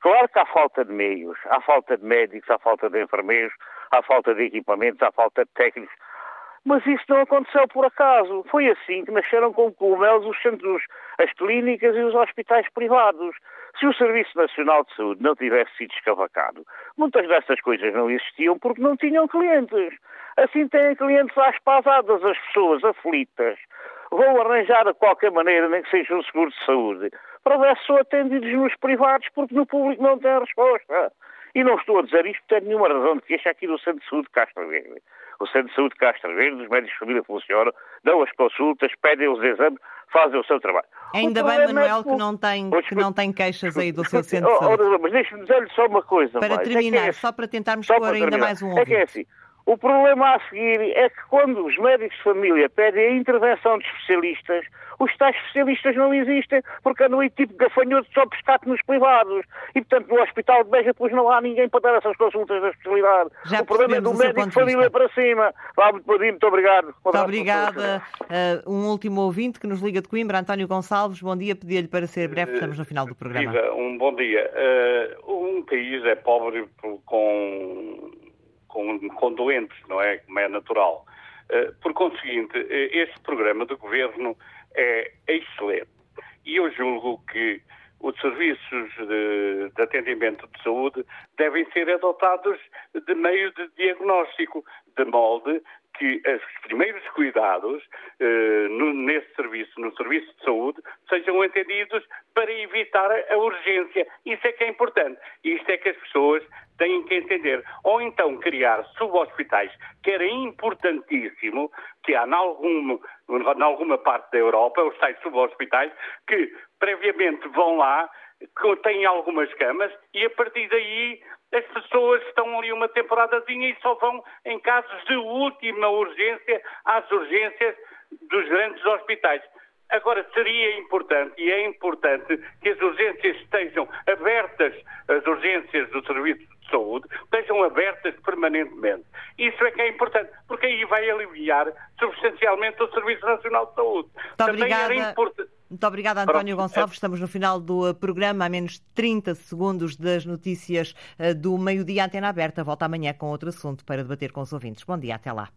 Claro que há falta de meios, há falta de médicos, há falta de enfermeiros, há falta de equipamentos, há falta de técnicos. Mas isso não aconteceu por acaso. Foi assim que nasceram com cogumelos os centros, as clínicas e os hospitais privados. Se o Serviço Nacional de Saúde não tivesse sido escavacado, muitas dessas coisas não existiam porque não tinham clientes. Assim têm clientes às pasadas, as pessoas aflitas. Vão arranjar de qualquer maneira, nem que seja um seguro de saúde, para ver se são atendidos nos privados porque no público não tem resposta. E não estou a dizer isto por nenhuma razão de queixa aqui do Centro de Saúde de Castro Verde. O Centro de Saúde de Castro Verde, os médicos de família funcionam, dão as consultas, pedem os exames, fazem o seu trabalho. Ainda bem, Manuel, é que, não tem, que não tem queixas aí do seu centro de saúde. Oh, oh, mas deixe-me dizer-lhe só uma coisa. Para mais. terminar, é é só para tentarmos pôr ainda terminar. mais um ouvinte. É que é assim, o problema a seguir é que quando os médicos de família pedem a intervenção de especialistas, os tais especialistas não existem, porque andam aí tipo gafanhoto só pescado nos privados. E, portanto, no Hospital de Beja, pois não há ninguém para dar essas consultas da especialidade. Já o problema é do médico de família para cima. Vá, muito, muito obrigado. Muito obrigada. Uh, um último ouvinte que nos liga de Coimbra, António Gonçalves. Bom dia, pedi-lhe para ser breve, estamos no final do programa. Viva, um bom dia. Uh, um país é pobre com com, com doentes, não é? Como é natural. Uh, por conseguinte, uh, este programa do governo é excelente. E eu julgo que os serviços de, de, atendimento de saúde devem ser adotados de meio de diagnóstico, de molde que os primeiros cuidados eh, no, nesse serviço, no serviço de saúde, sejam atendidos para evitar a urgência. Isso é que é importante. Isto é que as pessoas têm que entender. Ou então criar subhospitais, que era importantíssimo, que há em alguma, parte da Europa, os tais subhospitais, que previamente vão lá, têm algumas camas e a partir daí as pessoas estão ali uma temporadazinha e só vão em casos de última urgência às urgências dos grandes hospitais. Agora, seria importante, e é importante, que as urgências estejam abertas, as urgências do Serviço de Saúde, estejam abertas permanentemente. Isso é que é importante, porque aí vai aliviar substancialmente o Serviço Nacional de Saúde. Muito Também obrigada. era importante. Muito obrigada, António Gonçalves. Estamos no final do programa, a menos 30 segundos das notícias do meio-dia. Antena aberta. Volta amanhã com outro assunto para debater com os ouvintes. Bom dia, até lá.